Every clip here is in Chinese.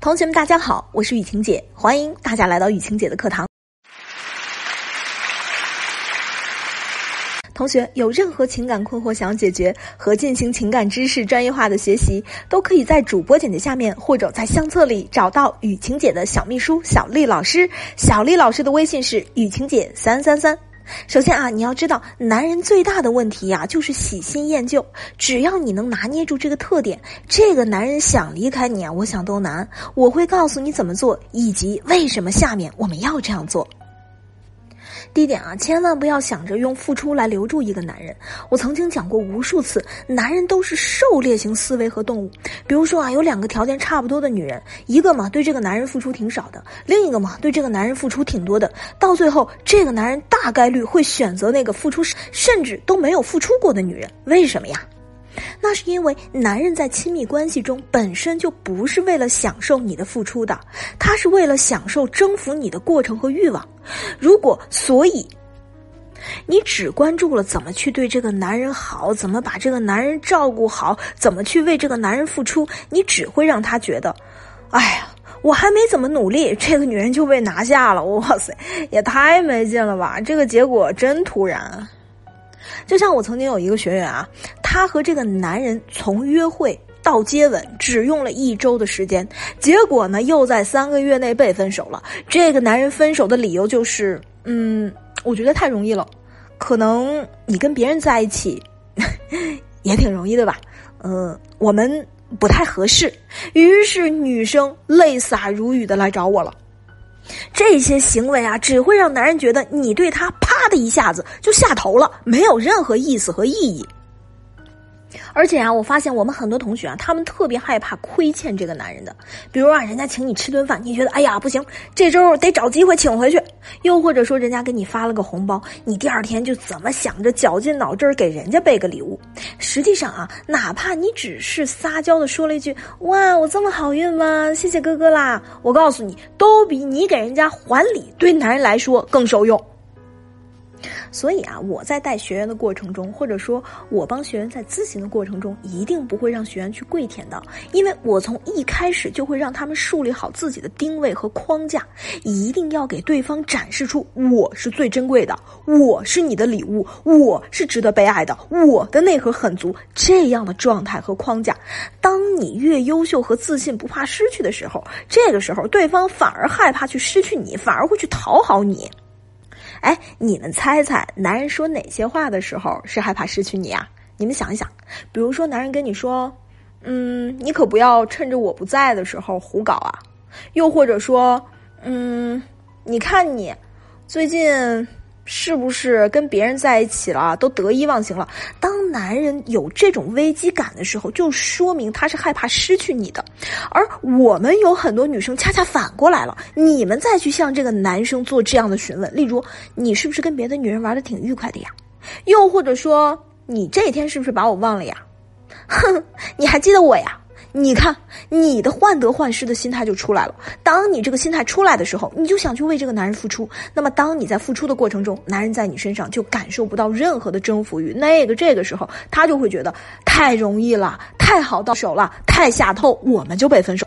同学们，大家好，我是雨晴姐，欢迎大家来到雨晴姐的课堂。同学有任何情感困惑想要解决和进行情感知识专业化的学习，都可以在主播简介下面或者在相册里找到雨晴姐的小秘书小丽老师。小丽老师的微信是雨晴姐三三三。首先啊，你要知道，男人最大的问题呀，就是喜新厌旧。只要你能拿捏住这个特点，这个男人想离开你啊，我想都难。我会告诉你怎么做，以及为什么下面我们要这样做。第一点啊，千万不要想着用付出来留住一个男人。我曾经讲过无数次，男人都是狩猎型思维和动物。比如说啊，有两个条件差不多的女人，一个嘛对这个男人付出挺少的，另一个嘛对这个男人付出挺多的。到最后，这个男人大概率会选择那个付出甚至都没有付出过的女人。为什么呀？那是因为男人在亲密关系中本身就不是为了享受你的付出的，他是为了享受征服你的过程和欲望。如果所以，你只关注了怎么去对这个男人好，怎么把这个男人照顾好，怎么去为这个男人付出，你只会让他觉得，哎呀，我还没怎么努力，这个女人就被拿下了。哇塞，也太没劲了吧！这个结果真突然。就像我曾经有一个学员啊，她和这个男人从约会到接吻只用了一周的时间，结果呢又在三个月内被分手了。这个男人分手的理由就是，嗯，我觉得太容易了，可能你跟别人在一起 也挺容易的吧，嗯，我们不太合适。于是女生泪洒如雨的来找我了。这些行为啊，只会让男人觉得你对他啪的一下子就下头了，没有任何意思和意义。而且啊，我发现我们很多同学啊，他们特别害怕亏欠这个男人的。比如啊，人家请你吃顿饭，你觉得哎呀不行，这周得找机会请回去；又或者说，人家给你发了个红包，你第二天就怎么想着绞尽脑汁给人家备个礼物。实际上啊，哪怕你只是撒娇的说了一句“哇，我这么好运吗？谢谢哥哥啦”，我告诉你，都比你给人家还礼对男人来说更受用。所以啊，我在带学员的过程中，或者说我帮学员在咨询的过程中，一定不会让学员去跪舔的，因为我从一开始就会让他们树立好自己的定位和框架，一定要给对方展示出我是最珍贵的，我是你的礼物，我是值得被爱的，我的内核很足这样的状态和框架。当你越优秀和自信，不怕失去的时候，这个时候对方反而害怕去失去你，反而会去讨好你。哎，你们猜猜，男人说哪些话的时候是害怕失去你啊？你们想一想，比如说，男人跟你说：“嗯，你可不要趁着我不在的时候胡搞啊。”又或者说：“嗯，你看你最近。”是不是跟别人在一起了都得意忘形了？当男人有这种危机感的时候，就说明他是害怕失去你的。而我们有很多女生恰恰反过来了，你们再去向这个男生做这样的询问，例如你是不是跟别的女人玩的挺愉快的呀？又或者说你这一天是不是把我忘了呀？哼，你还记得我呀？你看，你的患得患失的心态就出来了。当你这个心态出来的时候，你就想去为这个男人付出。那么，当你在付出的过程中，男人在你身上就感受不到任何的征服欲。那个这个时候，他就会觉得太容易了，太好到手了，太下透，我们就被分手。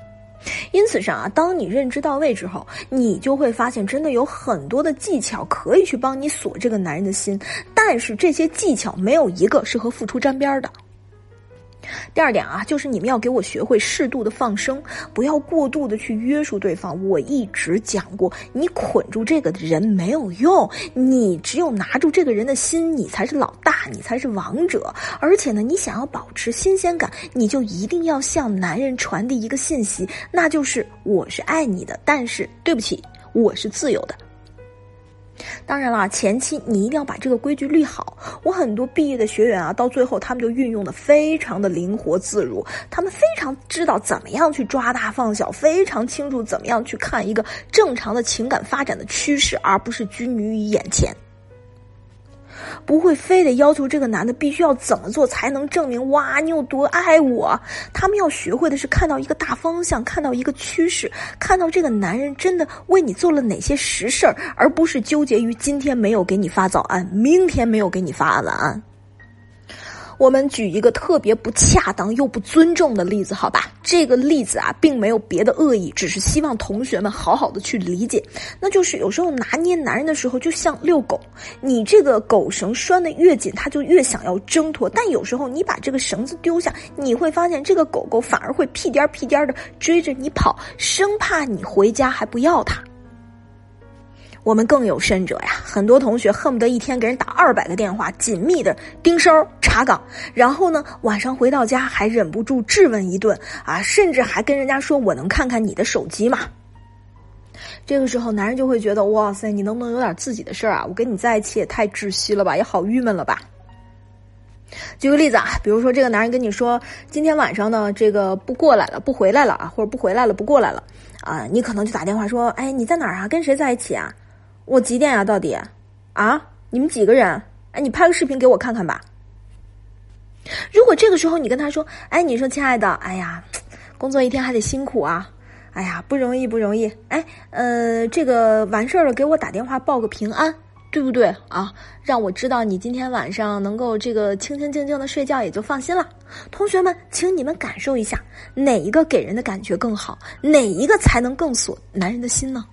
因此上啊，当你认知到位之后，你就会发现，真的有很多的技巧可以去帮你锁这个男人的心。但是这些技巧没有一个是和付出沾边的。第二点啊，就是你们要给我学会适度的放生，不要过度的去约束对方。我一直讲过，你捆住这个人没有用，你只有拿住这个人的心，你才是老大，你才是王者。而且呢，你想要保持新鲜感，你就一定要向男人传递一个信息，那就是我是爱你的，但是对不起，我是自由的。当然了，前期你一定要把这个规矩立好。我很多毕业的学员啊，到最后他们就运用的非常的灵活自如，他们非常知道怎么样去抓大放小，非常清楚怎么样去看一个正常的情感发展的趋势，而不是拘泥于眼前。不会非得要求这个男的必须要怎么做才能证明哇你有多爱我？他们要学会的是看到一个大方向，看到一个趋势，看到这个男人真的为你做了哪些实事儿，而不是纠结于今天没有给你发早安，明天没有给你发晚安。我们举一个特别不恰当又不尊重的例子，好吧？这个例子啊，并没有别的恶意，只是希望同学们好好的去理解。那就是有时候拿捏男人的时候，就像遛狗，你这个狗绳拴的越紧，它就越想要挣脱。但有时候你把这个绳子丢下，你会发现这个狗狗反而会屁颠屁颠的追着你跑，生怕你回家还不要它。我们更有甚者呀，很多同学恨不得一天给人打二百个电话，紧密的盯梢查岗，然后呢，晚上回到家还忍不住质问一顿啊，甚至还跟人家说：“我能看看你的手机吗？”这个时候，男人就会觉得：“哇塞，你能不能有点自己的事儿啊？我跟你在一起也太窒息了吧，也好郁闷了吧。”举个例子啊，比如说这个男人跟你说：“今天晚上呢，这个不过来了，不回来了啊，或者不回来了，不过来了啊。”你可能就打电话说：“哎，你在哪儿啊？跟谁在一起啊？”我几点呀？到底？啊？你们几个人？哎，你拍个视频给我看看吧。如果这个时候你跟他说：“哎，你说亲爱的，哎呀，工作一天还得辛苦啊，哎呀，不容易不容易。哎，呃，这个完事儿了，给我打电话报个平安，对不对啊？让我知道你今天晚上能够这个清清静静的睡觉，也就放心了。同学们，请你们感受一下，哪一个给人的感觉更好？哪一个才能更锁男人的心呢？”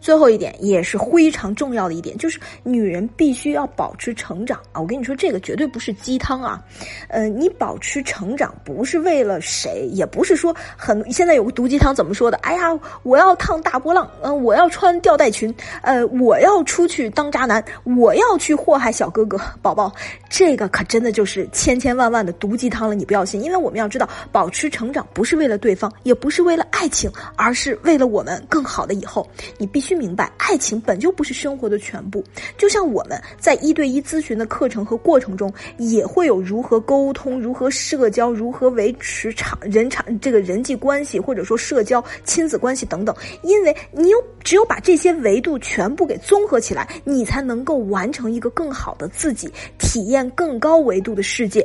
最后一点也是非常重要的一点，就是女人必须要保持成长啊！我跟你说，这个绝对不是鸡汤啊。呃，你保持成长不是为了谁，也不是说很现在有个毒鸡汤怎么说的？哎呀，我要烫大波浪，嗯，我要穿吊带裙，呃，我要出去当渣男，我要去祸害小哥哥宝宝。这个可真的就是千千万万的毒鸡汤了，你不要信。因为我们要知道，保持成长不是为了对方，也不是为了爱情，而是为了我们更好的以后。你必须。明白，爱情本就不是生活的全部。就像我们在一对一咨询的课程和过程中，也会有如何沟通、如何社交、如何维持场人场这个人际关系，或者说社交、亲子关系等等。因为你有只有把这些维度全部给综合起来，你才能够完成一个更好的自己，体验更高维度的世界。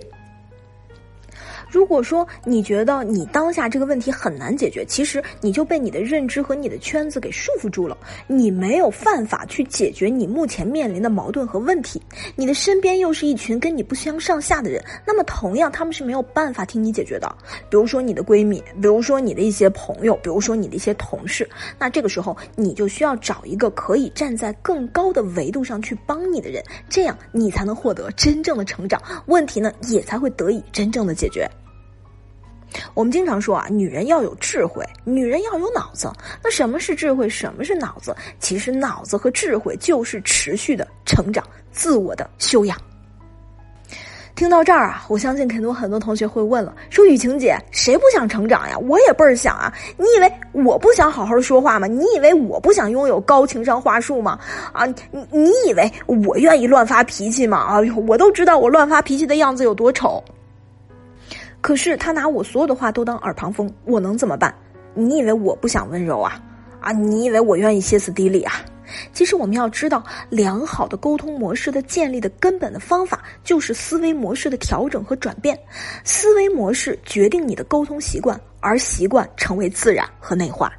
如果说你觉得你当下这个问题很难解决，其实你就被你的认知和你的圈子给束缚住了，你没有办法去解决你目前面临的矛盾和问题。你的身边又是一群跟你不相上下的人，那么同样他们是没有办法听你解决的。比如说你的闺蜜，比如说你的一些朋友，比如说你的一些同事，那这个时候你就需要找一个可以站在更高的维度上去帮你的人，这样你才能获得真正的成长，问题呢也才会得以真正的解决。我们经常说啊，女人要有智慧，女人要有脑子。那什么是智慧？什么是脑子？其实脑子和智慧就是持续的成长、自我的修养。听到这儿啊，我相信很多很多同学会问了：说雨晴姐，谁不想成长呀？我也倍儿想啊！你以为我不想好好说话吗？你以为我不想拥有高情商话术吗？啊，你你以为我愿意乱发脾气吗？啊，我都知道我乱发脾气的样子有多丑。可是他拿我所有的话都当耳旁风，我能怎么办？你以为我不想温柔啊？啊，你以为我愿意歇斯底里啊？其实我们要知道，良好的沟通模式的建立的根本的方法就是思维模式的调整和转变。思维模式决定你的沟通习惯，而习惯成为自然和内化。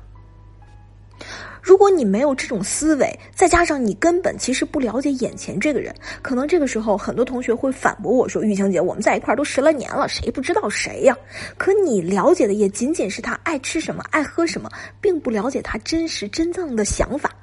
如果你没有这种思维，再加上你根本其实不了解眼前这个人，可能这个时候很多同学会反驳我说：“玉清姐，我们在一块儿都十来年了，谁不知道谁呀？”可你了解的也仅仅是他爱吃什么、爱喝什么，并不了解他真实真正的想法。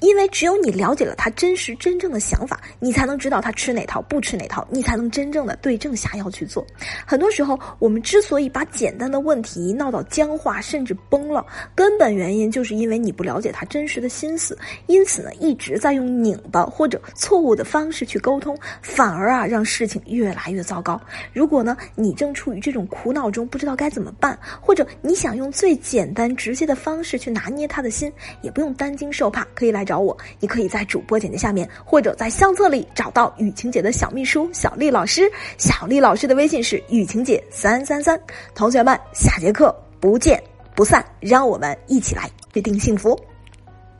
因为只有你了解了他真实真正的想法，你才能知道他吃哪套不吃哪套，你才能真正的对症下药去做。很多时候，我们之所以把简单的问题闹到僵化甚至崩了，根本原因就是因为你不了解他真实的心思，因此呢，一直在用拧巴或者错误的方式去沟通，反而啊让事情越来越糟糕。如果呢你正处于这种苦恼中，不知道该怎么办，或者你想用最简单直接的方式去拿捏他的心，也不用担惊受怕，可以来。找我，你可以在主播简介下面，或者在相册里找到雨晴姐的小秘书小丽老师。小丽老师的微信是雨晴姐三三三。同学们，下节课不见不散，让我们一起来预定幸福。